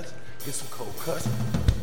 get some cold cuts.